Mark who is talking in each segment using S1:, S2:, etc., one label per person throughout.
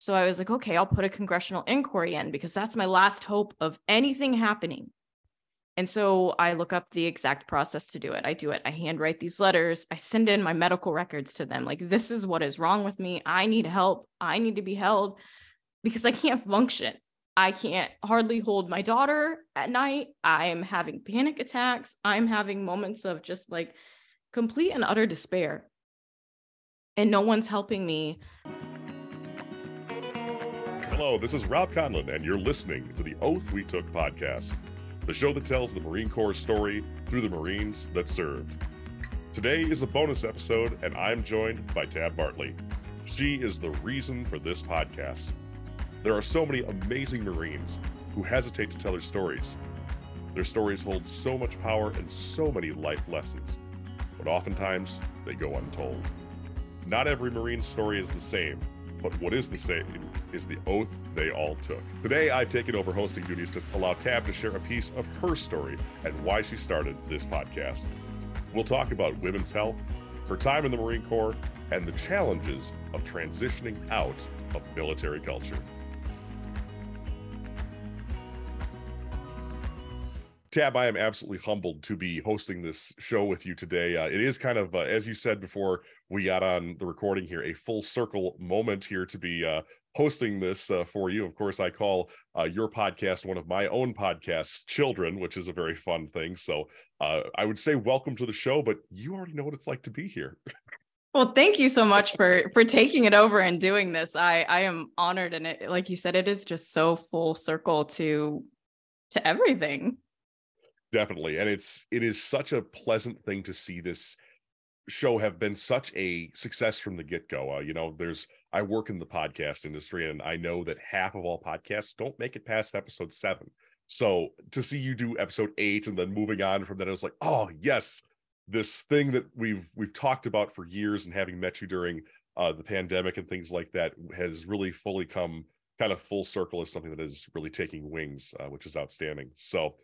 S1: So I was like, okay, I'll put a congressional inquiry in because that's my last hope of anything happening. And so I look up the exact process to do it. I do it. I handwrite these letters. I send in my medical records to them. Like, this is what is wrong with me. I need help. I need to be held because I can't function. I can't hardly hold my daughter at night. I'm having panic attacks. I'm having moments of just like complete and utter despair. And no one's helping me.
S2: Hello, this is Rob Conlon, and you're listening to the Oath We Took podcast the show that tells the Marine Corps story through the Marines that served. Today is a bonus episode, and I'm joined by Tab Bartley. She is the reason for this podcast. There are so many amazing Marines who hesitate to tell their stories. Their stories hold so much power and so many life lessons, but oftentimes they go untold. Not every Marine story is the same, but what is the same is the oath they all took. Today, I've taken over hosting duties to allow Tab to share a piece of her story and why she started this podcast. We'll talk about women's health, her time in the Marine Corps, and the challenges of transitioning out of military culture. Tab, I am absolutely humbled to be hosting this show with you today. Uh, it is kind of, uh, as you said before we got on the recording here, a full circle moment here to be uh, hosting this uh, for you. Of course, I call uh, your podcast one of my own podcasts, Children, which is a very fun thing. So uh, I would say welcome to the show, but you already know what it's like to be here.
S1: Well, thank you so much for for taking it over and doing this. I I am honored, and it, like you said, it is just so full circle to to everything
S2: definitely and it's it is such a pleasant thing to see this show have been such a success from the get-go uh, you know there's i work in the podcast industry and i know that half of all podcasts don't make it past episode seven. So to see you do episode eight and then moving on from that i was like oh yes this thing that we've we've talked about for years and having met you during uh, the pandemic and things like that has really fully come kind of full circle as something that is really taking wings uh, which is outstanding. So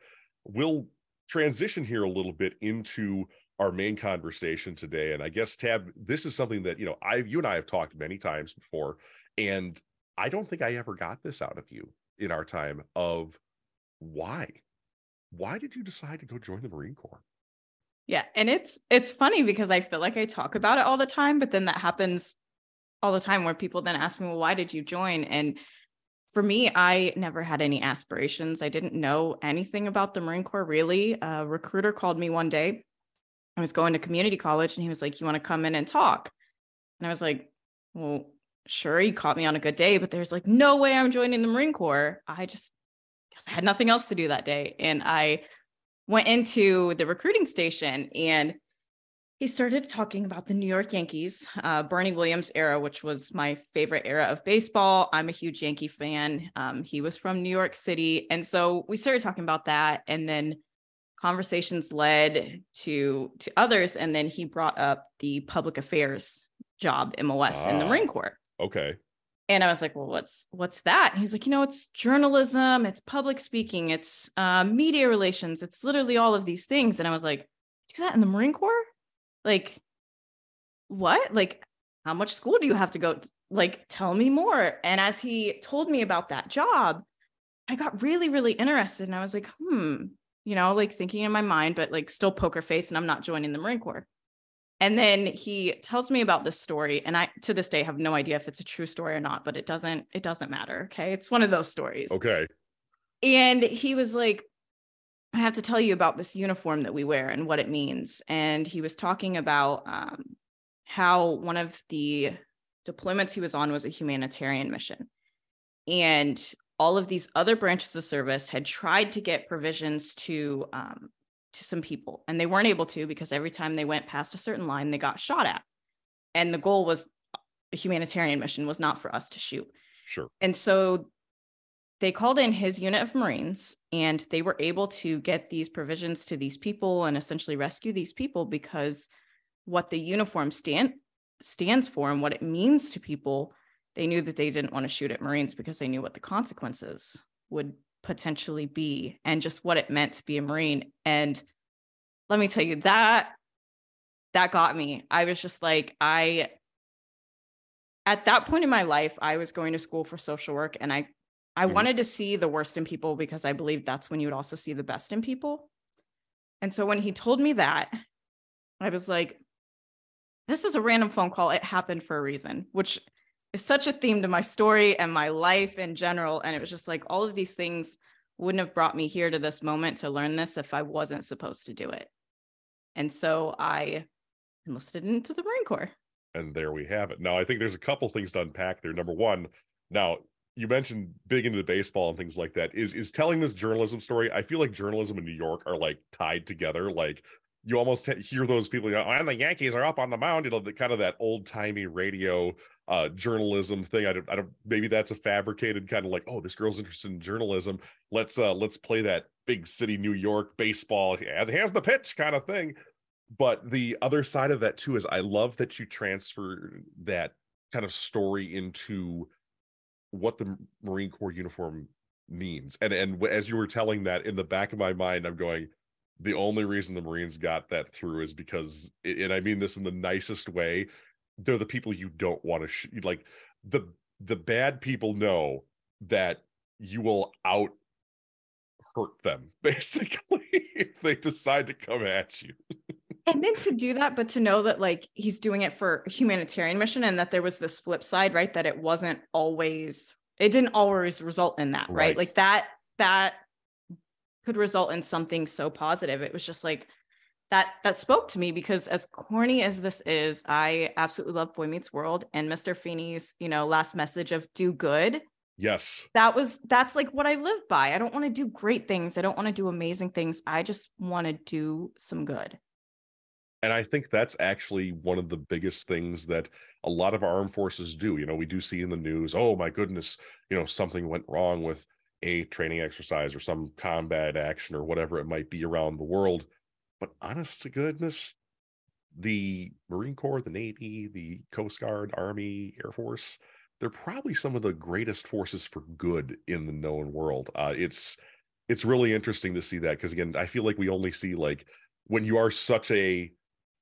S2: we'll transition here a little bit into our main conversation today and i guess tab this is something that you know i you and i have talked many times before and i don't think i ever got this out of you in our time of why? Why did you decide to go join the marine corps?
S1: Yeah and it's it's funny because i feel like i talk about it all the time but then that happens all the time where people then ask me well why did you join? And for me, I never had any aspirations. I didn't know anything about the Marine Corps really. A recruiter called me one day. I was going to community college and he was like, You want to come in and talk? And I was like, Well, sure. He caught me on a good day, but there's like no way I'm joining the Marine Corps. I just guess I had nothing else to do that day. And I went into the recruiting station and he started talking about the New York Yankees, uh, Bernie Williams era, which was my favorite era of baseball. I'm a huge Yankee fan. Um, he was from New York City. And so we started talking about that. And then conversations led to to others. And then he brought up the public affairs job, MOS, in the Marine Corps.
S2: Okay.
S1: And I was like, well, what's what's that? And he's like, you know, it's journalism, it's public speaking, it's uh, media relations, it's literally all of these things. And I was like, do that in the Marine Corps? Like what? Like how much school do you have to go like tell me more? And as he told me about that job i got really really interested and i was like hmm you know like thinking in my mind but like still poker face and i'm not joining the marine corps. And then he tells me about this story and i to this day have no idea if it's a true story or not but it doesn't it doesn't matter okay? It's one of those stories.
S2: Okay.
S1: And he was like I have to tell you about this uniform that we wear and what it means. And he was talking about um, how one of the deployments he was on was a humanitarian mission. And all of these other branches of service had tried to get provisions to um, to some people, and they weren't able to because every time they went past a certain line, they got shot at. And the goal was a humanitarian mission was not for us to shoot.
S2: Sure.
S1: And so they called in his unit of Marines and they were able to get these provisions to these people and essentially rescue these people because what the uniform stand stands for and what it means to people, they knew that they didn't want to shoot at Marines because they knew what the consequences would potentially be and just what it meant to be a Marine. And let me tell you that that got me. I was just like, I at that point in my life, I was going to school for social work and I I mm-hmm. wanted to see the worst in people because I believe that's when you would also see the best in people. And so when he told me that, I was like, this is a random phone call. It happened for a reason, which is such a theme to my story and my life in general. And it was just like all of these things wouldn't have brought me here to this moment to learn this if I wasn't supposed to do it. And so I enlisted into the Marine Corps.
S2: And there we have it. Now, I think there's a couple things to unpack there. Number one, now you mentioned big into baseball and things like that. Is is telling this journalism story? I feel like journalism in New York are like tied together. Like you almost hear those people, you know, and the Yankees are up on the mound. You know, the kind of that old timey radio uh, journalism thing. I don't, I don't. Maybe that's a fabricated kind of like, oh, this girl's interested in journalism. Let's uh, let's play that big city New York baseball. Yeah, here's the pitch kind of thing but the other side of that too is I love that you transfer that kind of story into what the Marine Corps uniform means. And and as you were telling that in the back of my mind, I'm going, the only reason the Marines got that through is because, and I mean this in the nicest way, they're the people you don't want to sh- like. The the bad people know that you will out hurt them basically if they decide to come at you
S1: and then to do that but to know that like he's doing it for humanitarian mission and that there was this flip side right that it wasn't always it didn't always result in that right, right? like that that could result in something so positive. It was just like that that spoke to me because as corny as this is i absolutely love boy meets world and mr feeny's you know last message of do good.
S2: Yes.
S1: That was that's like what i live by. I don't want to do great things. I don't want to do amazing things. I just want to do some good
S2: and I think that's actually one of the biggest things that a lot of our armed forces do. You know, we do see in the news, oh my goodness, you know, something went wrong with a training exercise or some combat action or whatever it might be around the world. But honest to goodness, the Marine Corps, the Navy, the Coast Guard, Army, Air Force, they're probably some of the greatest forces for good in the known world. Uh, it's it's really interesting to see that because again, I feel like we only see like when you are such a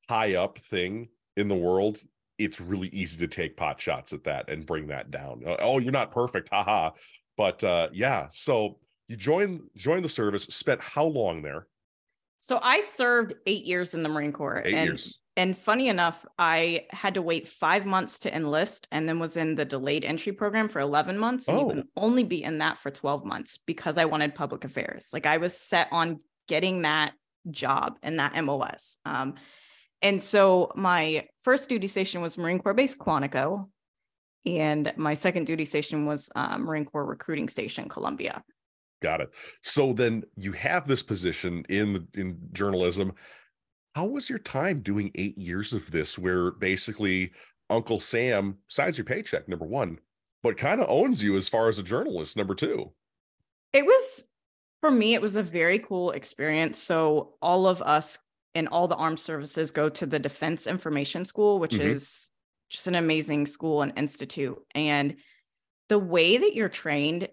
S2: high up thing in the world, it's really easy to take pot shots at that and bring that down. Uh, oh, you're not perfect, haha. But uh, yeah, so you joined joined the service. Spent how long there?
S1: So I served eight years in the Marine Corps.
S2: Eight and, years.
S1: And funny enough, I had to wait five months to enlist and then was in the delayed entry program for 11 months. And oh. you can only be in that for 12 months because I wanted public affairs. Like I was set on getting that job and that MOS. Um, and so my first duty station was Marine Corps Base Quantico, and my second duty station was uh, Marine Corps Recruiting Station Columbia.
S2: Got it. So then you have this position in in journalism. How was your time doing eight years of this, where basically Uncle Sam signs your paycheck, number one, but kind of owns you as far as a journalist, number two?
S1: It was for me, it was a very cool experience. So all of us and all the armed services go to the Defense Information School, which mm-hmm. is just an amazing school and institute. And the way that you're trained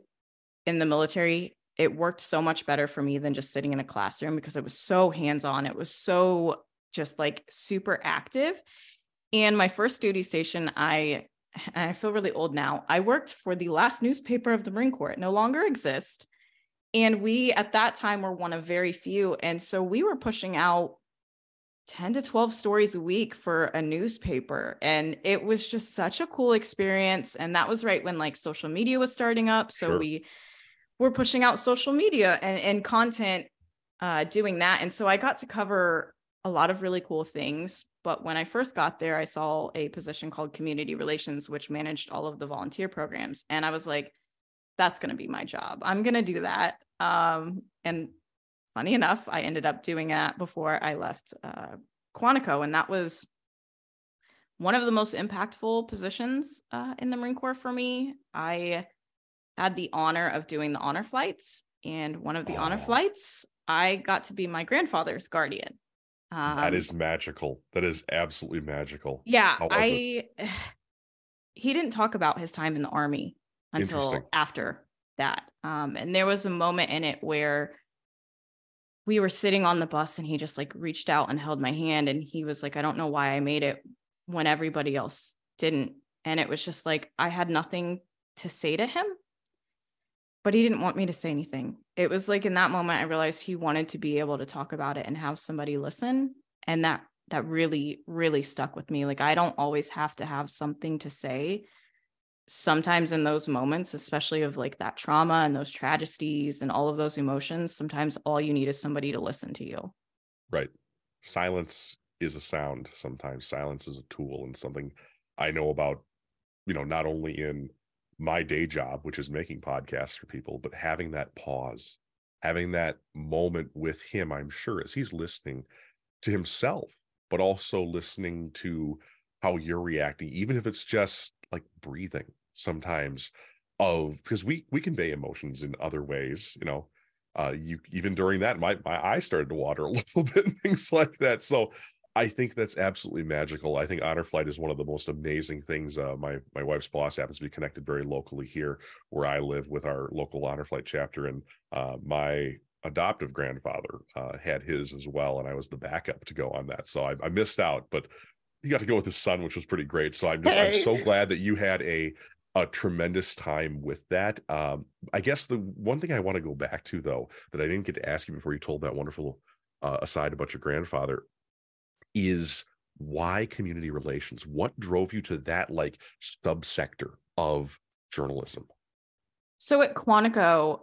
S1: in the military, it worked so much better for me than just sitting in a classroom because it was so hands on. It was so just like super active. And my first duty station, I I feel really old now. I worked for the last newspaper of the Marine Corps. It no longer exists. And we at that time were one of very few. And so we were pushing out 10 to 12 stories a week for a newspaper. And it was just such a cool experience. And that was right when like social media was starting up. So sure. we were pushing out social media and, and content uh, doing that. And so i got to cover a lot of really cool things. But when i first got there i saw a position called community relations which managed all of the volunteer programs. And i was like that's going to be my job. I'm going to do that. Um, and funny enough, I ended up doing that before I left uh, Quantico, and that was one of the most impactful positions uh, in the Marine Corps for me. I had the honor of doing the honor flights, and one of the honor flights, I got to be my grandfather's guardian.
S2: Um, that is magical. That is absolutely magical.
S1: Yeah, I. It? He didn't talk about his time in the army until after that, um, and there was a moment in it where we were sitting on the bus and he just like reached out and held my hand and he was like i don't know why i made it when everybody else didn't And it was just like I had nothing to say to him, but he didn't want me to say anything. It was like in that moment, I realized he wanted to be able to talk about it and have somebody listen. And that that really, really stuck with me. Like I don't always have to have something to say. Sometimes in those moments, especially of like that trauma and those tragedies and all of those emotions, sometimes all you need is somebody to listen to you.
S2: Right. Silence is a sound sometimes. Silence is a tool and something I know about, you know, not only in my day job, which is making podcasts for people, but having that pause, having that moment with him, I'm sure, as he's listening to himself, but also listening to how you're reacting, even if it's just like breathing sometimes of because we we convey emotions in other ways, you know. Uh you even during that my my eyes started to water a little bit things like that. So I think that's absolutely magical. I think Honor Flight is one of the most amazing things. Uh, my my wife's boss happens to be connected very locally here, where I live, with our local Honor Flight chapter, and uh, my adoptive grandfather uh, had his as well, and I was the backup to go on that. So I, I, missed out, but he got to go with his son, which was pretty great. So I'm just hey. I'm so glad that you had a a tremendous time with that. Um, I guess the one thing I want to go back to though that I didn't get to ask you before you told that wonderful uh, aside about your grandfather is why community relations? What drove you to that like subsector of journalism?
S1: So at Quantico,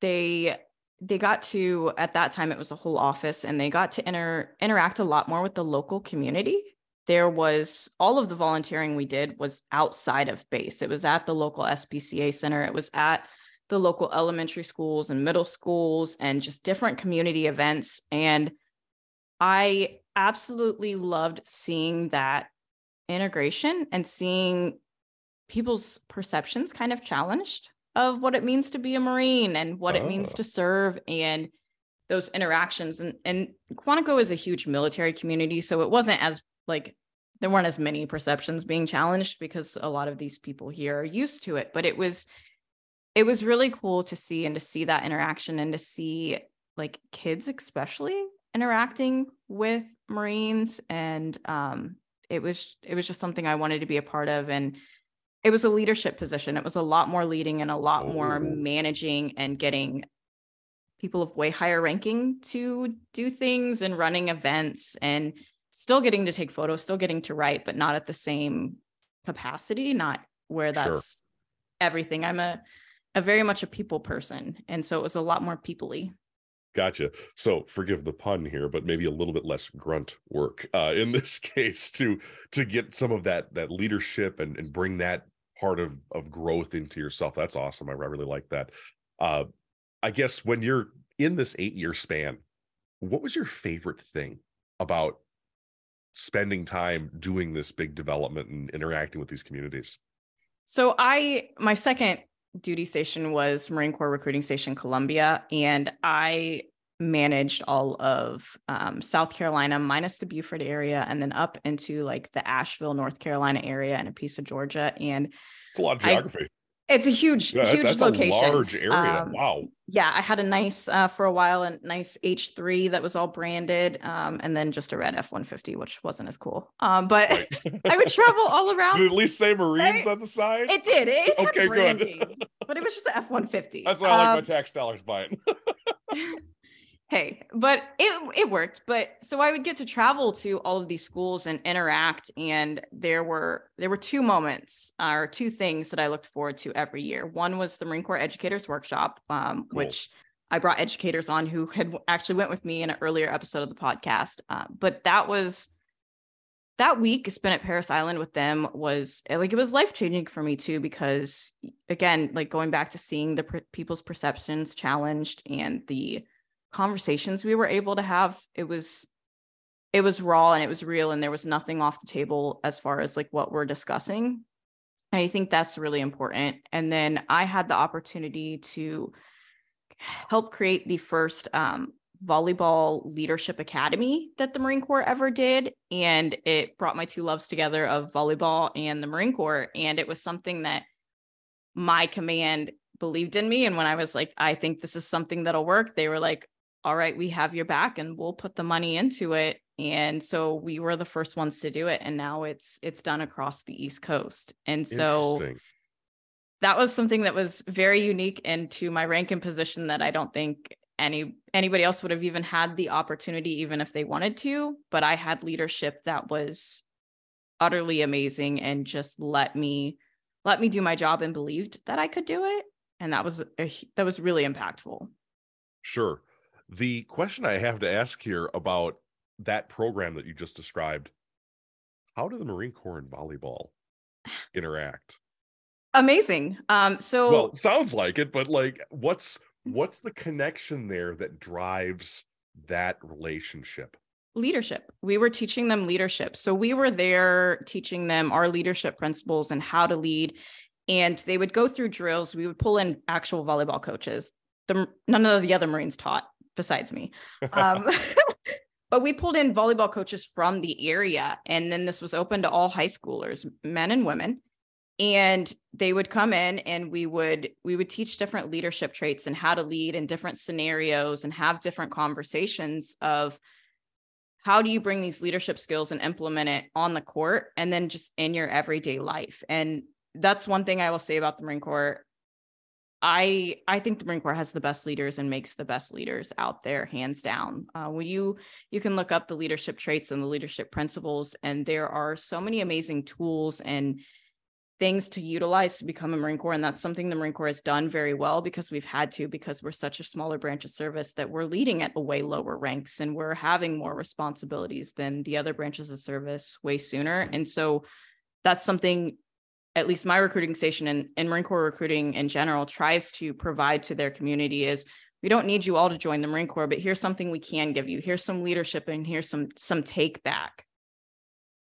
S1: they they got to at that time it was a whole office and they got to inter, interact a lot more with the local community there was all of the volunteering we did was outside of base it was at the local spca center it was at the local elementary schools and middle schools and just different community events and i absolutely loved seeing that integration and seeing people's perceptions kind of challenged of what it means to be a Marine and what oh. it means oh. to serve and those interactions. And and Quantico is a huge military community. So it wasn't as like there weren't as many perceptions being challenged because a lot of these people here are used to it. But it was it was really cool to see and to see that interaction and to see like kids especially interacting with Marines. And um it was it was just something I wanted to be a part of. And it was a leadership position. It was a lot more leading and a lot more managing and getting people of way higher ranking to do things and running events and still getting to take photos, still getting to write, but not at the same capacity, not where that's sure. everything. I'm a a very much a people person. And so it was a lot more peoply.
S2: Gotcha. So forgive the pun here, but maybe a little bit less grunt work uh, in this case to to get some of that that leadership and and bring that part of of growth into yourself. That's awesome. I, I really like that. Uh, I guess when you're in this eight year span, what was your favorite thing about spending time doing this big development and interacting with these communities?
S1: So I my second duty station was Marine Corps Recruiting Station Columbia, and I managed all of um, South Carolina minus the Beaufort area, and then up into like the Asheville, North Carolina area, and a piece of Georgia. And
S2: it's a lot of geography.
S1: It's a huge, yeah, huge that's, location.
S2: A large area. Um, wow.
S1: Yeah, I had a nice uh, for a while, a nice H three that was all branded, um, and then just a red F one fifty, which wasn't as cool. Um, but right. I would travel all around.
S2: Did at least say Marines I, on the side?
S1: It did. It okay, good. but it was just the F one fifty.
S2: That's why I like my um, tax dollars buying
S1: hey but it it worked but so i would get to travel to all of these schools and interact and there were there were two moments uh, or two things that i looked forward to every year one was the marine corps educators workshop um, cool. which i brought educators on who had actually went with me in an earlier episode of the podcast uh, but that was that week spent at Parris Island with them was like it was life changing for me too because again like going back to seeing the people's perceptions challenged and the conversations we were able to have it was it was raw and it was real and there was nothing off the table as far as like what we're discussing. And i think that's really important. And then i had the opportunity to help create the first um, volleyball leadership academy that the marine corps ever did. And it brought my two loves together of volleyball and the marine corps. And it was something that my command believed in me. And when i was like i think this is something that'll work they were like all right, we have your back and we'll put the money into it. And so we were the first ones to do it. And now it's it's done across the East Coast. And so that was something that was very unique into my rank and position that I don't think any anybody else would have even had the opportunity even if they wanted to but i had leadership that was utterly amazing and just let me let me do my job and believed that i could do it and that was a, that was really impactful
S2: sure the question i have to ask here about that program that you just described how do the marine corps and volleyball interact?
S1: Amazing. Um so
S2: well sounds like it but like what's what's the connection there that drives that relationship?
S1: Leadership. We were teaching them leadership. So we were there teaching them our leadership principles and how to lead and they would go through drills. We would pull in actual volleyball coaches. The none of the other marines taught besides me. Um, but we pulled in volleyball coaches from the area and then this was open to all high schoolers men and women. And they would come in and we would we would teach different leadership traits and how to lead in different scenarios and have different conversations of how do you bring these leadership skills and implement it on the court and then just in your everyday life. And that's one thing i will say about the marine corps i i think the marine corps has the best leaders and makes the best leaders out there hands down uh, when you you can look up the leadership traits and the leadership principles and there are so many amazing tools and things to utilize to become a Marine Corps. And that's something the Marine Corps has done very well because we've had to, because we're such a smaller branch of service that we're leading at way lower ranks and we're having more responsibilities than the other branches of service way sooner. And so that's something at least my recruiting station and, and Marine Corps recruiting in general tries to provide to their community is we don't need you all to join the Marine Corps, but here's something we can give you. Here's some leadership and here's some some take back.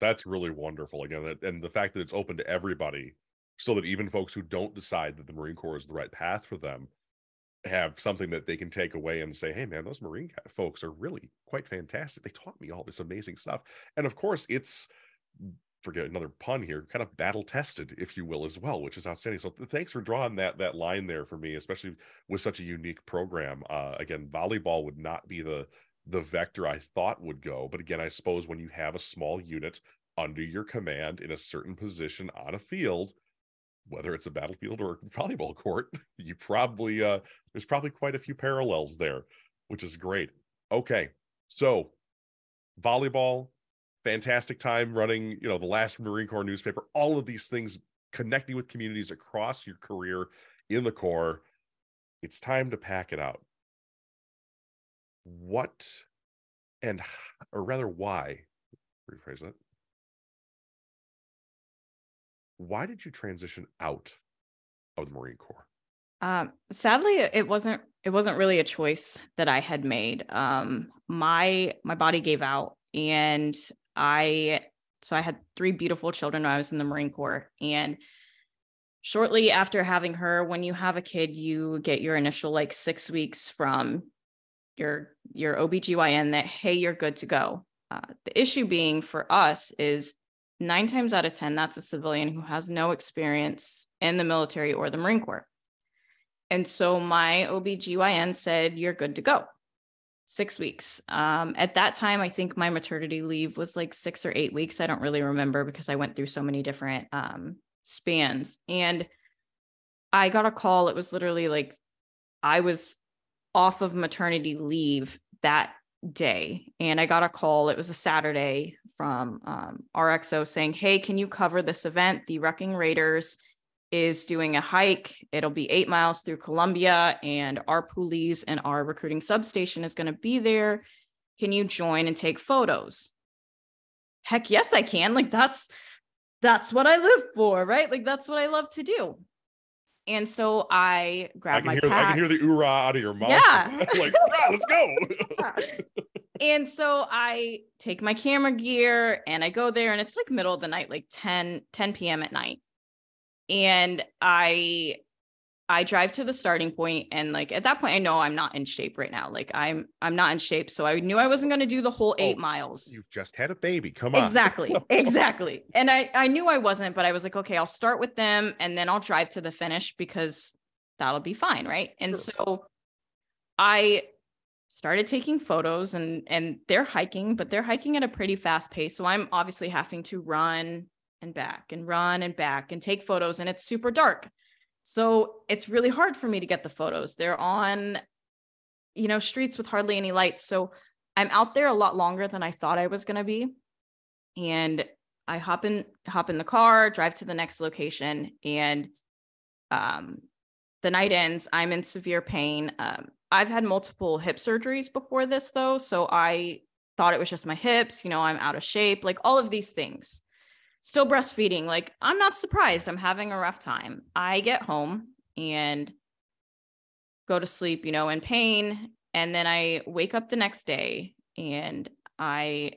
S2: That's really wonderful again and the fact that it's open to everybody so that even folks who don't decide that the marine corps is the right path for them have something that they can take away and say hey man those marine folks are really quite fantastic. They taught me all this amazing stuff. And of course it's forget another pun here kind of battle tested if you will as well which is outstanding so thanks for drawing that that line there for me especially with such a unique program uh, again volleyball would not be the the vector I thought would go. But again, I suppose when you have a small unit under your command in a certain position on a field, whether it's a battlefield or a volleyball court, you probably uh there's probably quite a few parallels there, which is great. Okay. So, volleyball, fantastic time running, you know, the last Marine Corps newspaper, all of these things connecting with communities across your career in the Corps. It's time to pack it out. What and or rather why rephrase that. Why did you transition out of the marine corps?
S1: Um, sadly it wasn't it wasn't really a choice that i had made. Um, my my body gave out and i so i had three beautiful children when i was in the marine corps and shortly after having her when you have a kid you get your initial like six weeks from your your OBGYN that hey you're good to go. Uh, the issue being for us is nine times out of 10, that's a civilian who has no experience in the military or the Marine Corps. And so my OBGYN said, You're good to go. Six weeks. Um, at that time, I think my maternity leave was like six or eight weeks. I don't really remember because I went through so many different um, spans. And I got a call. It was literally like I was off of maternity leave that day and I got a call. It was a Saturday from um, RXO saying, Hey, can you cover this event? The Wrecking Raiders is doing a hike. It'll be eight miles through Columbia, and our poolees and our recruiting substation is going to be there. Can you join and take photos? Heck yes, I can. Like that's that's what I live for, right? Like that's what I love to do. And so I grabbed
S2: I
S1: my
S2: hear,
S1: pack.
S2: I can hear the oorah out of your mouth.
S1: Yeah.
S2: like, hoorah, let's go.
S1: and so I take my camera gear and I go there and it's like middle of the night, like 10, 10 p.m. at night. And I I drive to the starting point and like at that point I know I'm not in shape right now. Like I'm I'm not in shape. So I knew I wasn't going to do the whole 8 oh, miles.
S2: You've just had a baby. Come on.
S1: Exactly. exactly. And I I knew I wasn't, but I was like, okay, I'll start with them and then I'll drive to the finish because that'll be fine, right? And sure. so I started taking photos and and they're hiking but they're hiking at a pretty fast pace so i'm obviously having to run and back and run and back and take photos and it's super dark. So it's really hard for me to get the photos. They're on you know streets with hardly any lights so i'm out there a lot longer than i thought i was going to be. And i hop in hop in the car drive to the next location and um the night ends. I'm in severe pain. Um, I've had multiple hip surgeries before this though, so I thought it was just my hips, you know, I'm out of shape, like all of these things. Still breastfeeding, like I'm not surprised. I'm having a rough time. I get home and go to sleep, you know, in pain, and then I wake up the next day and I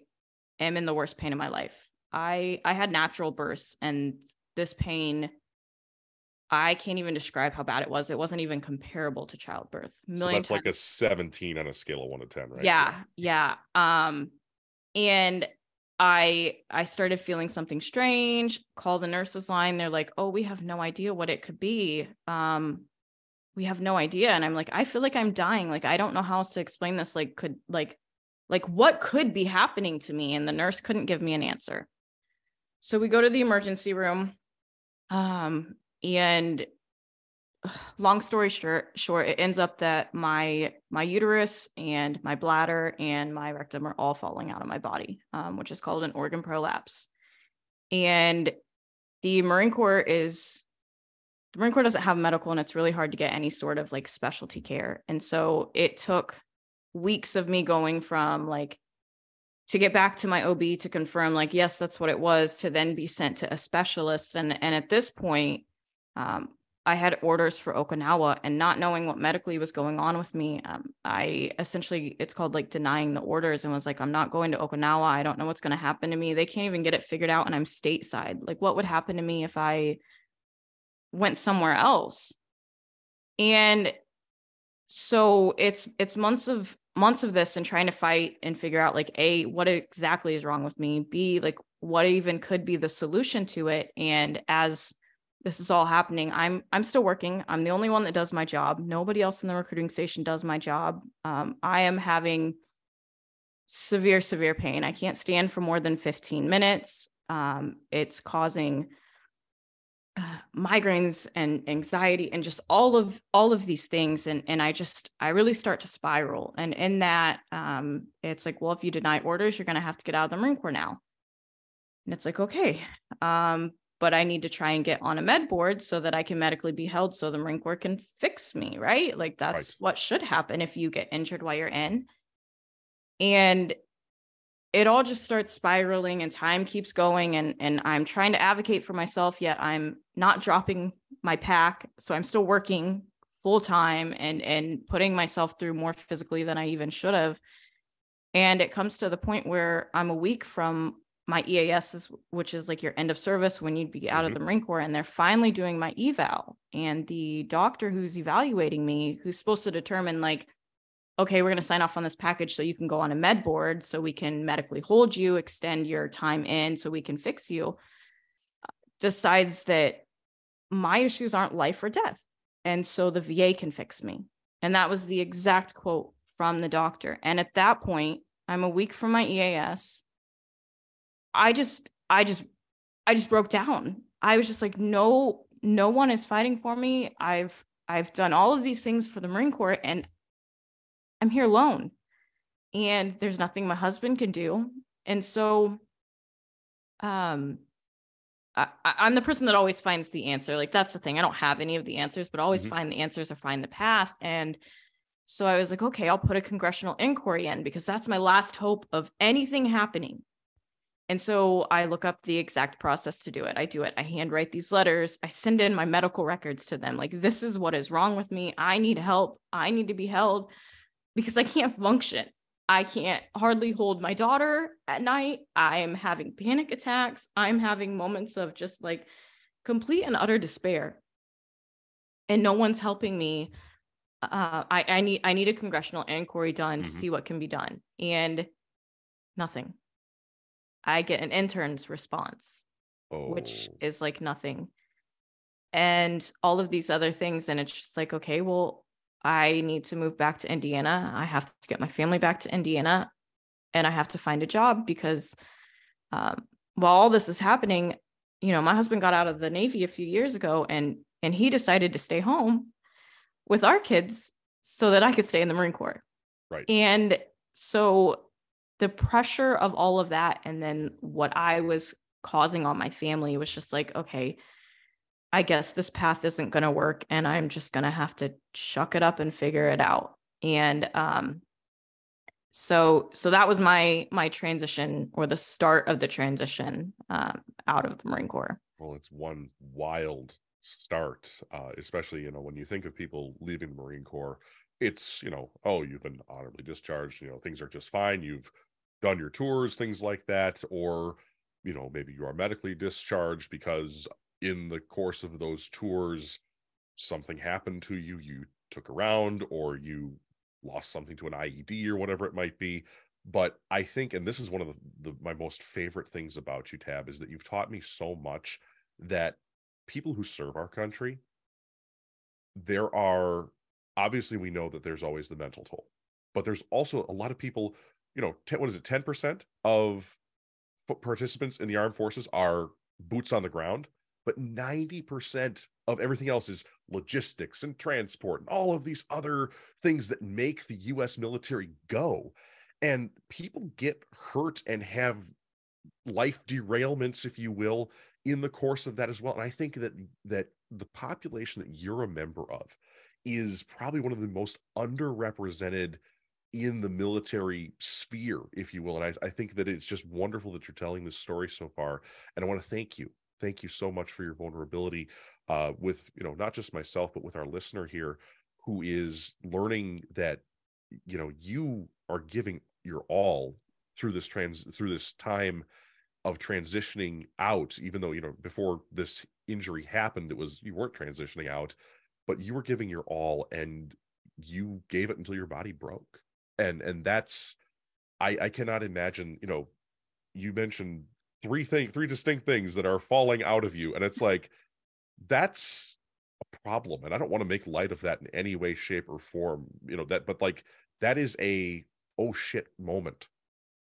S1: am in the worst pain of my life. I I had natural births and this pain I can't even describe how bad it was. It wasn't even comparable to childbirth.
S2: Million so that's times. like a 17 on a scale of one to 10, right?
S1: Yeah, yeah. Um, and I I started feeling something strange, call the nurses line. They're like, oh, we have no idea what it could be. Um, we have no idea. And I'm like, I feel like I'm dying. Like, I don't know how else to explain this. Like, could like like what could be happening to me? And the nurse couldn't give me an answer. So we go to the emergency room. Um, and long story short short it ends up that my my uterus and my bladder and my rectum are all falling out of my body um, which is called an organ prolapse. And the marine corps is the marine corps doesn't have medical and it's really hard to get any sort of like specialty care. And so it took weeks of me going from like to get back to my ob to confirm like yes that's what it was to then be sent to a specialist. And and at this point um, I had orders for Okinawa and not knowing what medically was going on with me, um, I essentially, it's called like denying the orders and was like, I'm not going to Okinawa. I don't know what's going to happen to me. They can't even get it figured out. And I'm stateside. Like, what would happen to me if I went somewhere else? And so it's, it's months of, months of this and trying to fight and figure out like, A, what exactly is wrong with me? B, like, what even could be the solution to it? And as, this is all happening. I'm i'm still working. I'm the only one that does my job. Nobody else in the recruiting station does my job. Um, i am having severe severe pain. I can't stand for more than 15 minutes. Um, it's causing uh, migraines and anxiety and just all of all of these things. And and i just i really start to spiral. And in that um, it's like well if you deny orders you're going to have to get out of the marine corps now. And it's like okay um, but I need to try and get on a med board so that I can medically be held so the Marine Corps can fix me, right? Like that's right. what should happen if you get injured while you're in. And it all just starts spiraling and time keeps going and and I'm trying to advocate for myself yet I'm not dropping my pack so I'm still working full time and and putting myself through more physically than I even should have and it comes to the point where I'm a week from my EAS is which is like your end of service when you'd be out mm-hmm. of the Marine Corps and they're finally doing my eval. And the doctor who's evaluating me who's supposed to determine like okay we're going to sign off on this package so you can go on a med board so we can medically hold you extend your time in so we can fix you decides that my issues aren't life or death and so the VA can fix me. And that was the exact quote from the doctor. And at that point I'm a week from my EAS I just, I just, I just broke down. I was just like, no, no one is fighting for me. I've, I've done all of these things for the Marine Corps and I'm here alone. And there's nothing my husband can do. And so, um, I, am the person that always finds the answer. Like that's the thing. I don't have any of the answers, but always mm-hmm. find the answers or find the path. And so I was like, okay, I'll put a congressional inquiry in because that's my last hope of anything happening. And so I look up the exact process to do it. I do it. I handwrite these letters. I send in my medical records to them. Like, this is what is wrong with me. I need help. I need to be held because I can't function. I can't hardly hold my daughter at night. I'm having panic attacks. I'm having moments of just like complete and utter despair. And no one's helping me. Uh, I, I need I need a congressional inquiry done mm-hmm. to see what can be done. And nothing I get an intern's response, oh. which is like nothing. And all of these other things. And it's just like, okay, well, I need to move back to Indiana. I have to get my family back to Indiana and I have to find a job because um, while all this is happening, you know, my husband got out of the Navy a few years ago and and he decided to stay home with our kids so that I could stay in the Marine Corps.
S2: Right.
S1: And so the pressure of all of that and then what I was causing on my family was just like, okay, I guess this path isn't going to work and I'm just going to have to chuck it up and figure it out. And um so so that was my my transition or the start of the transition um, out of the Marine Corps.
S2: Well, it's one wild start, uh, especially you know when you think of people leaving the Marine Corps. It's you know oh you've been honorably discharged, you know things are just fine. You've done your tours, things like that, or you know maybe you are medically discharged because in the course of those tours something happened to you you took around or you lost something to an IED or whatever it might be. But I think, and this is one of the, the, my most favorite things about you, Tab, is that you've taught me so much that people who serve our country, there are obviously we know that there's always the mental toll, but there's also a lot of people, you know, what is it, 10% of participants in the armed forces are boots on the ground but 90% of everything else is logistics and transport and all of these other things that make the US military go. And people get hurt and have life derailments, if you will, in the course of that as well. And I think that that the population that you're a member of is probably one of the most underrepresented in the military sphere, if you will. And I, I think that it's just wonderful that you're telling this story so far. And I want to thank you thank you so much for your vulnerability uh, with you know not just myself but with our listener here who is learning that you know you are giving your all through this trans through this time of transitioning out even though you know before this injury happened it was you weren't transitioning out but you were giving your all and you gave it until your body broke and and that's i i cannot imagine you know you mentioned three thing three distinct things that are falling out of you and it's like that's a problem and i don't want to make light of that in any way shape or form you know that but like that is a oh shit moment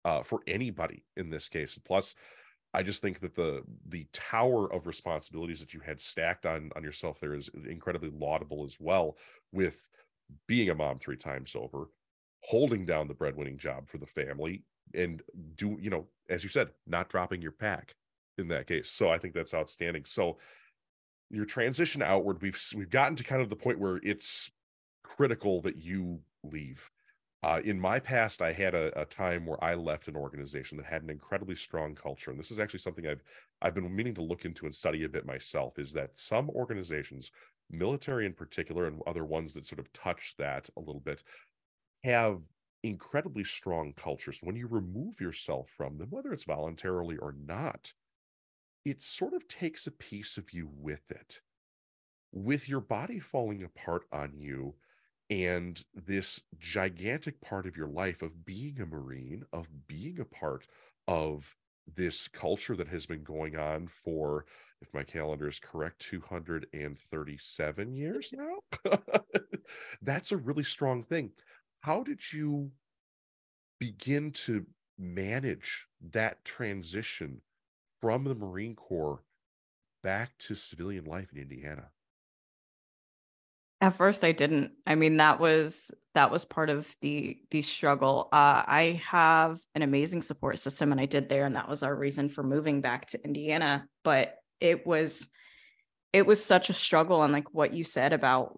S2: uh for anybody in this case. Plus i just think that the the tower of responsibilities that you had stacked on on yourself there is incredibly laudable as well with being a mom three times over holding down the breadwinning job for the family and do you know as you said not dropping your pack in that case. So i think that's outstanding. So your transition outward we've we've gotten to kind of the point where it's critical that you leave. Uh, in my past i had a, a, time where i left an organization that had an incredibly strong culture. And this is actually something i've i've been meaning to look into and study a bit myself is that some organizations military in particular and other ones that sort of touch that a little bit have incredibly strong cultures. When you remove yourself from them, whether it's voluntarily or not, it sort of takes a piece of you with it. With your body falling apart on you and this gigantic part of your life of being a Marine, of being a part of this culture that has been going on for, if my calendar is correct, 237 years now. That's a really strong thing how did you begin to manage that transition from the Marine Corps back to civilian life in Indiana?
S1: At first I didn't. I mean that was that was part of the the struggle. Uh, I have an amazing support system and I did there and that was our reason for moving back to Indiana, but it was it was such a struggle and like what you said about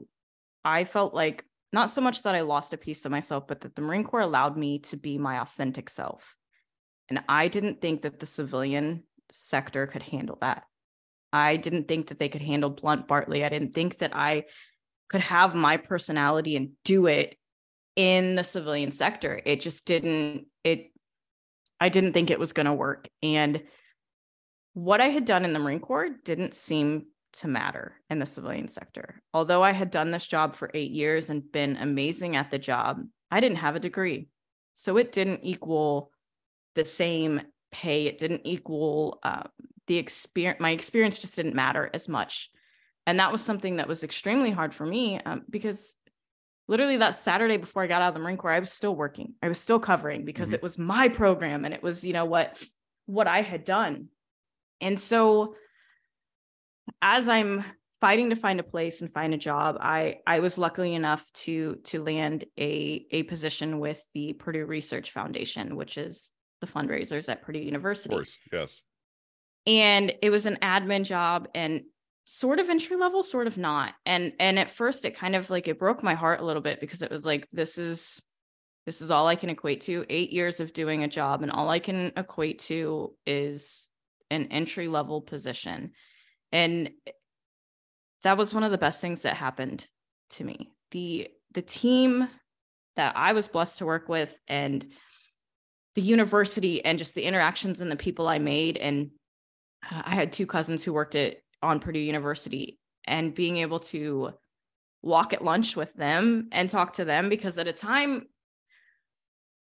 S1: I felt like not so much that I lost a piece of myself, but that the Marine Corps allowed me to be my authentic self. And I didn't think that the civilian sector could handle that. I didn't think that they could handle Blunt Bartley. I didn't think that I could have my personality and do it in the civilian sector. It just didn't, it, I didn't think it was going to work. And what I had done in the Marine Corps didn't seem to matter in the civilian sector. Although I had done this job for eight years and been amazing at the job, I didn't have a degree. So it didn't equal the same pay. It didn't equal uh, the experience. My experience just didn't matter as much. And that was something that was extremely hard for me um, because literally that Saturday before I got out of the Marine Corps, I was still working. I was still covering because mm-hmm. it was my program and it was, you know, what what I had done. And so as I'm fighting to find a place and find a job, I I was lucky enough to to land a a position with the Purdue Research Foundation, which is the fundraisers at Purdue University.
S2: Of course, yes.
S1: And it was an admin job and sort of entry level sort of not and and at first it kind of like it broke my heart a little bit because it was like this is this is all i can equate to 8 years of doing a job and all i can equate to is an entry level position and that was one of the best things that happened to me. The the team that i was blessed to work with and the university and just the interactions and the people i made. And uh, i had two cousins who worked at on Purdue University and being able to walk at lunch with them and talk to them because at a time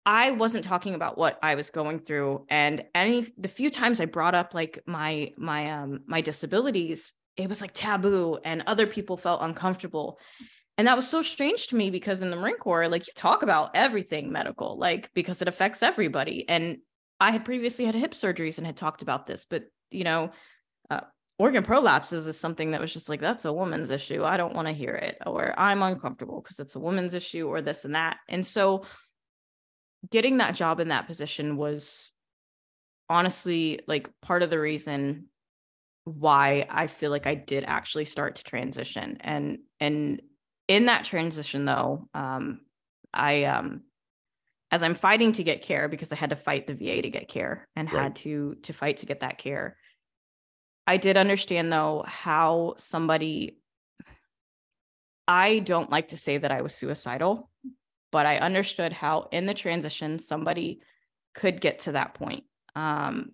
S1: I wasn't talking about what I was going through and any the few times I brought up like my my um my disabilities it was like taboo and other people felt uncomfortable. And that was so strange to me because in the Marine Corps like you talk about everything medical like because it affects everybody. And I had previously had hip surgeries and had talked about this but you know uh, organ prolapses is something that was just like that's a woman's issue. I don't want to hear it or i'm uncomfortable because it's a woman's issue or this and that. And so getting that job in that position was honestly like part of the reason why i feel like i did actually start to transition and and in that transition though um i um as i'm fighting to get care because i had to fight the va to get care and right. had to to fight to get that care I did understand though how somebody I don't like to say that I was suicidal, but I understood how in the transition somebody could get to that point. Um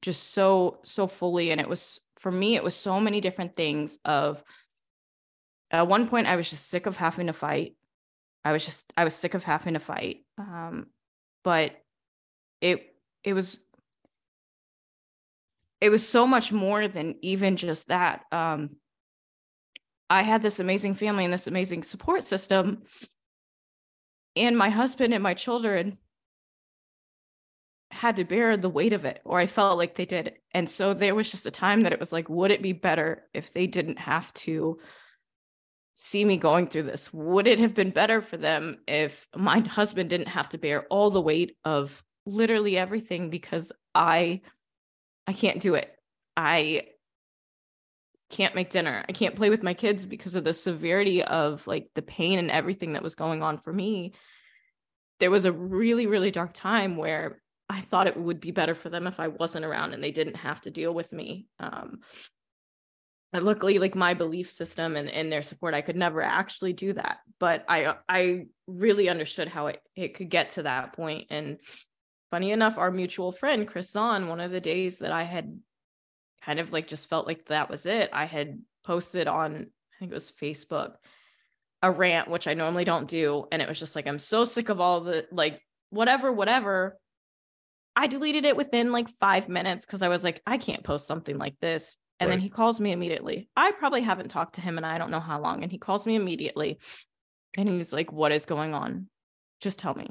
S1: just so so fully and it was for me it was so many different things of at one point I was just sick of having to fight. I was just I was sick of having to fight. Um but it it was it was so much more than even just that. Um, I had this amazing family and this amazing support system, and my husband and my children had to bear the weight of it, or I felt like they did. And so there was just a time that it was like, would it be better if they didn't have to see me going through this? Would it have been better for them if my husband didn't have to bear all the weight of literally everything because I I can't do it. I can't make dinner. I can't play with my kids because of the severity of like the pain and everything that was going on for me. There was a really, really dark time where I thought it would be better for them if I wasn't around and they didn't have to deal with me. Um, and luckily, like my belief system and, and their support, I could never actually do that. But I I really understood how it, it could get to that point. And funny enough, our mutual friend Chris Zahn, one of the days that I had kind of like just felt like that was it, I had posted on, I think it was Facebook, a rant, which I normally don't do. And it was just like, I'm so sick of all the like, whatever, whatever. I deleted it within like five minutes because I was like, I can't post something like this. And right. then he calls me immediately. I probably haven't talked to him and I don't know how long. And he calls me immediately and he's like, What is going on? Just tell me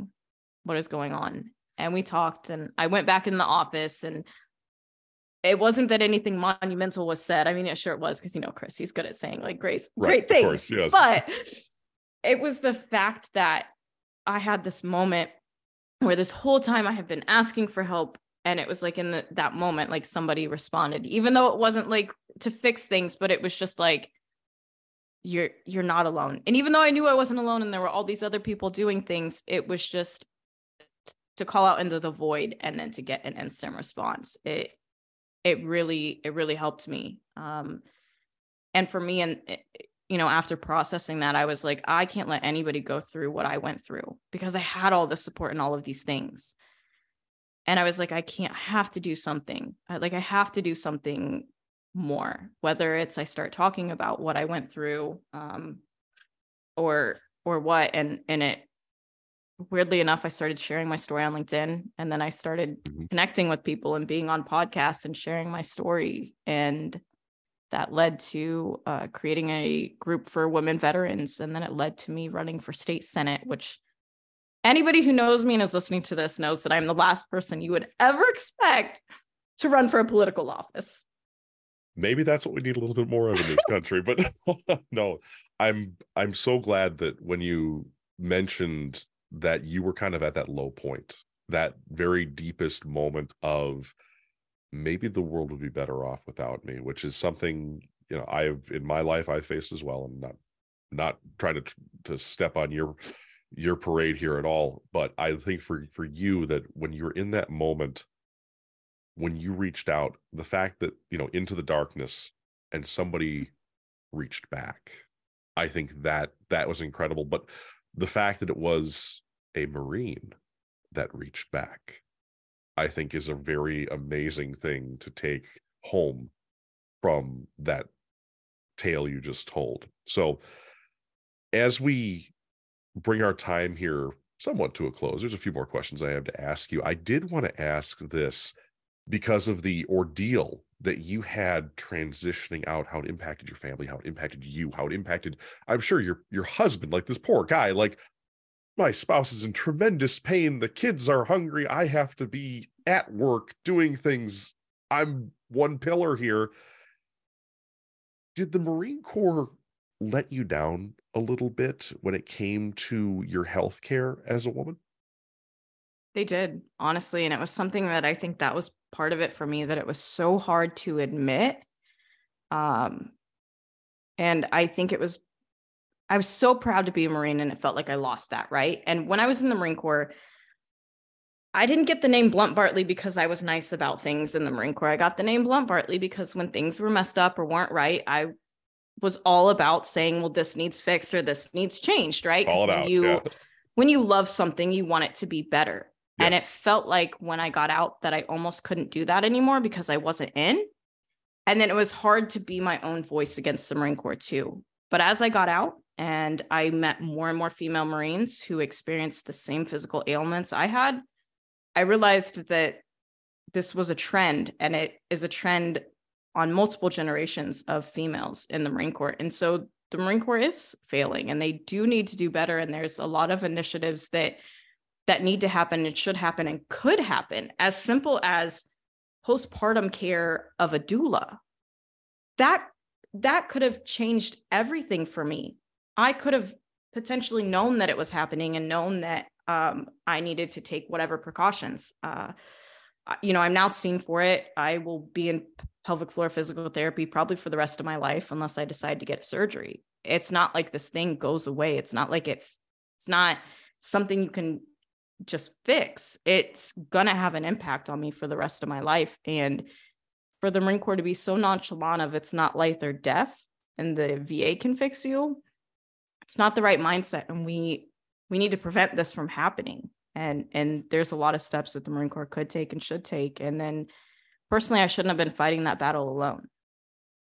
S1: what is going on and we talked and I went back in the office and it wasn't that anything monumental was said. I mean, it sure was because you know Chris, he's good at saying like great, right, great things. Course, yes. But it was the fact that I had this moment where this whole time I have been asking for help. And it was like in the, that moment, like somebody responded, even though it wasn't like to fix things, but it was just like, you're you're not alone. And even though I knew I wasn't alone and there were all these other people doing things, it was just to call out into the void and then to get an instant response it it really it really helped me um and for me and eh, you know after processing that i was like i can't let anybody go through what i went through because i had all the support and all of these things. And i was like i can't have to do something. Like i have to do something more whether it's i start talking about what i went through um or or what and and it weirdly enough, I started sharing my story on LinkedIn and then I started mm-hmm. connecting with people and being on podcasts and sharing my story. And that led to uh, creating a group for women veterans. And then it led to me running for state senate, which anybody who knows me and is listening to this knows that I'm the last person you would ever expect to run for a political office.
S2: Maybe that's what we need a little bit more of in this country, but no, I'm I'm so glad that when you mentioned that you were kind of at that low point, that very deepest moment of maybe the world would be better off without me, which is something you know I've in my life I've faced as well. I'm not not trying to to step on your your parade here at all, but I think for for you that when you're in that moment, when you reached out, the fact that you know into the darkness and somebody reached back, I think that that was incredible. But the fact that it was a Marine that reached back I think is a very amazing thing to take home from that tale you just told. So, as we bring our time here somewhat to a close, there's a few more questions I have to ask you. I did want to ask this because of the ordeal that you had transitioning out, how it impacted your family, how it impacted you, how it impacted, I'm sure your your husband, like this poor guy, like my spouse is in tremendous pain. The kids are hungry. I have to be at work doing things. I'm one pillar here. Did the Marine Corps let you down a little bit when it came to your health care as a woman?
S1: They did, honestly. And it was something that I think that was part of it for me that it was so hard to admit. Um, and I think it was I was so proud to be a Marine and it felt like I lost that, right? And when I was in the Marine Corps, I didn't get the name Blunt Bartley because I was nice about things in the Marine Corps. I got the name Blunt Bartley because when things were messed up or weren't right, I was all about saying, well, this needs fixed or this needs changed, right?
S2: All about,
S1: when you
S2: yeah.
S1: when you love something, you want it to be better.
S2: Yes.
S1: And it felt like when I got out that I almost couldn't do that anymore because I wasn't in. And then it was hard to be my own voice against the Marine Corps too. But as I got out, and I met more and more female Marines who experienced the same physical ailments I had. I realized that this was a trend and it is a trend on multiple generations of females in the Marine Corps. And so the Marine Corps is failing and they do need to do better. And there's a lot of initiatives that that need to happen and should happen and could happen as simple as postpartum care of a doula. That that could have changed everything for me I could have potentially known that it was happening and known that um, I needed to take whatever precautions. Uh, you know, I'm now seen for it. I will be in pelvic floor physical therapy probably for the rest of my life unless I decide to get surgery. It's not like this thing goes away. It's not like it, it's not something you can just fix. It's going to have an impact on me for the rest of my life. And for the Marine Corps to be so nonchalant of it's not life or death and the VA can fix you, it's not the right mindset and we we need to prevent this from happening and and there's a lot of steps that the marine corps could take and should take and then personally i shouldn't have been fighting that battle alone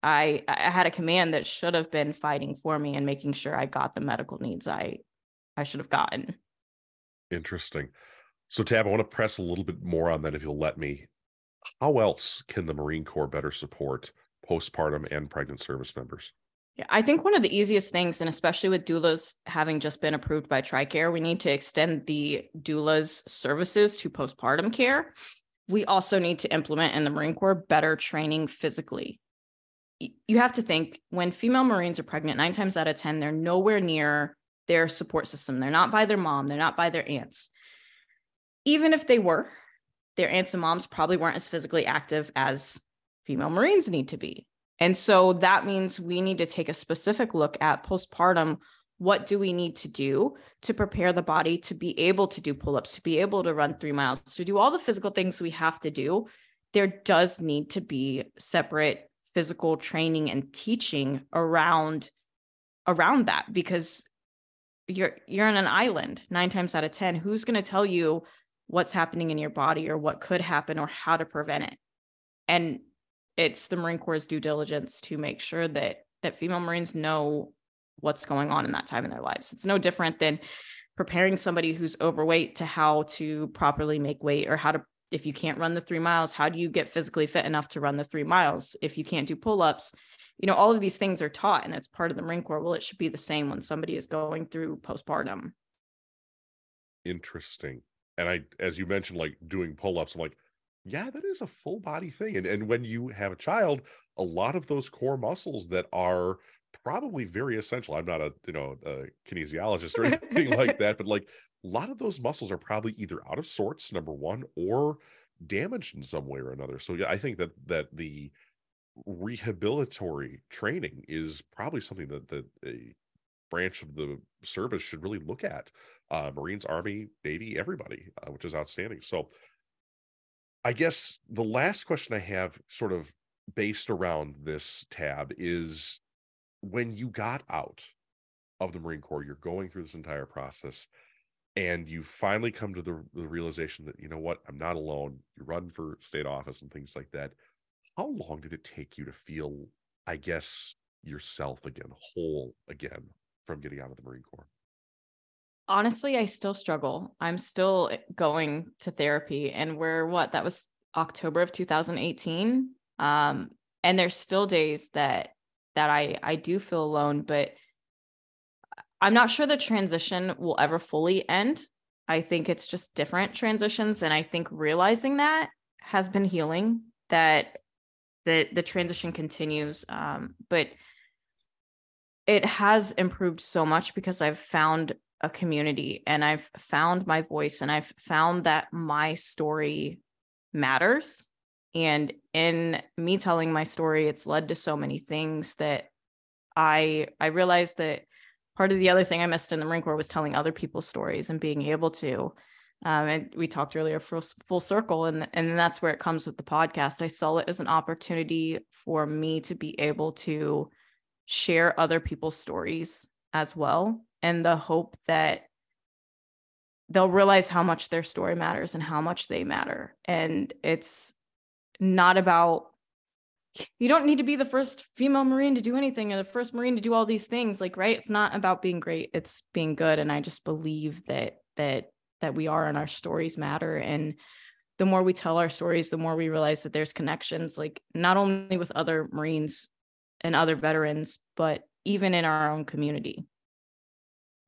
S1: i i had a command that should have been fighting for me and making sure i got the medical needs i i should have gotten
S2: interesting so tab i want to press a little bit more on that if you'll let me how else can the marine corps better support postpartum and pregnant service members
S1: yeah, I think one of the easiest things, and especially with doulas having just been approved by TRICARE, we need to extend the doulas services to postpartum care. We also need to implement in the Marine Corps better training physically. You have to think when female Marines are pregnant, nine times out of 10, they're nowhere near their support system. They're not by their mom, they're not by their aunts. Even if they were, their aunts and moms probably weren't as physically active as female Marines need to be. And so that means we need to take a specific look at postpartum. What do we need to do to prepare the body to be able to do pull ups, to be able to run three miles, to do all the physical things we have to do? There does need to be separate physical training and teaching around around that because you're you're on an island 9 times out of 10 who's going to tell you what's happening in your body or what could happen or how to prevent it and it's the Marine Corps' due diligence to make sure that that female Marines know what's going on in that time in their lives. It's no different than preparing somebody who's overweight to how to properly make weight or how to if you can't run the 3 miles, how do you get physically fit enough to run the 3 miles? If you can't do pull-ups, you know, all of these things are taught and it's part of the Marine Corps. Well, it should be the same when somebody is going through postpartum.
S2: Interesting. And I, as you mentioned, like doing pull ups, I'm like, yeah, that is a full body thing. And, and when you have a child, a lot of those core muscles that are probably very essential. I'm not a, you know, a kinesiologist or anything like that, but like a lot of those muscles are probably either out of sorts, number one, or damaged in some way or another. So yeah, I think that that the rehabilitatory training is probably something that a branch of the service should really look at. Uh, Marines, Army, Navy, everybody, uh, which is outstanding. So, I guess the last question I have, sort of based around this tab, is when you got out of the Marine Corps, you're going through this entire process and you finally come to the, the realization that you know what i'm not alone you run for state office and things like that how long did it take you to feel i guess yourself again whole again from getting out of the marine corps
S1: honestly i still struggle i'm still eh, going to therapy and we're what that was october of 2018 um and there's still days that that i i do feel alone but I'm not sure the transition will ever fully end. I think it's just different transitions. And I think realizing that has been healing, that the, the transition continues. Um, but it has improved so much because I've found a community and I've found my voice and I've found that my story matters. And in me telling my story, it's led to so many things that I I realized that part of the other thing I missed in the Marine Corps was telling other people's stories and being able to. Um, and we talked earlier for full circle, and and that's where it comes with the podcast. I saw it as an opportunity for me to be able to share other people's stories as well, and the hope that they'll realize how much their story matters and how much they matter. And it's not about you don't need to be the first female marine to do anything or the first marine to do all these things like right it's not about being great it's being good and i just believe that that that we are and our stories matter. And the more we tell our stories the more we realize that there's connections like not only with other marines and other veterans but even in our own community.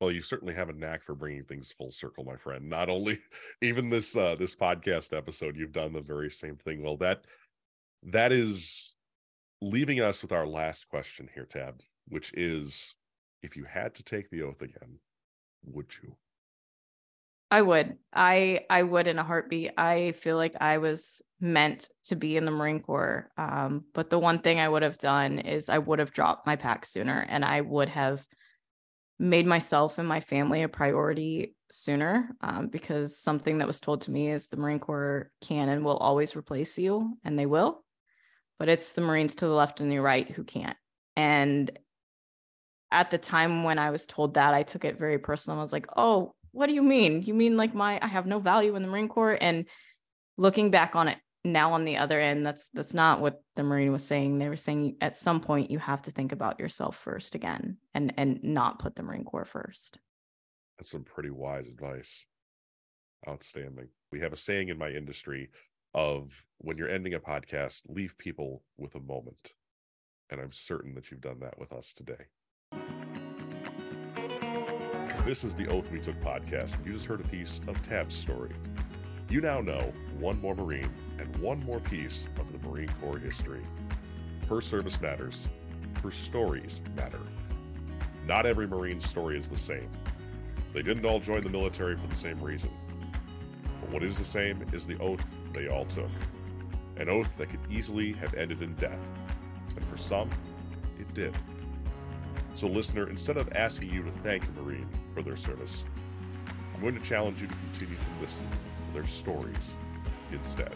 S2: Well you certainly have a knack for bringing things full circle my friend. Not only even this uh this podcast episode you've done the very same thing. Well that that is leaving us with our last question here, Tab, which is if you had to take the oath again, would you?
S1: I would. I I would in a heartbeat. I feel like I was meant to be in the Marine Corps. Um, but the one thing I would have done is I would have dropped my pack sooner and I would have made myself and my family a priority sooner um, because something that was told to me is the Marine Corps can and will always replace you, and they will but it's the Marines to the left and the right who can't. And at the time when I was told that, I took it very personal. I was like, oh, what do you mean? You mean like my I have no value in the Marine Corps? And looking back on it now on the other end, that's that's not what the Marine was saying. They were saying at some point you have to think about yourself first again and and not put the Marine Corps first.
S2: That's some pretty wise advice. Outstanding. We have a saying in my industry of when you're ending a podcast, leave people with a moment. And I'm certain that you've done that with us today. This is the Oath We Took podcast. You just heard a piece of Tab's story. You now know one more Marine and one more piece of the Marine Corps history. Her service matters. Her stories matter. Not every Marine's story is the same. They didn't all join the military for the same reason. But what is the same is the oath they all took. An oath that could easily have ended in death. And for some, it did. So, listener, instead of asking you to thank a Marine for their service, I'm going to challenge you to continue to listen to their stories instead.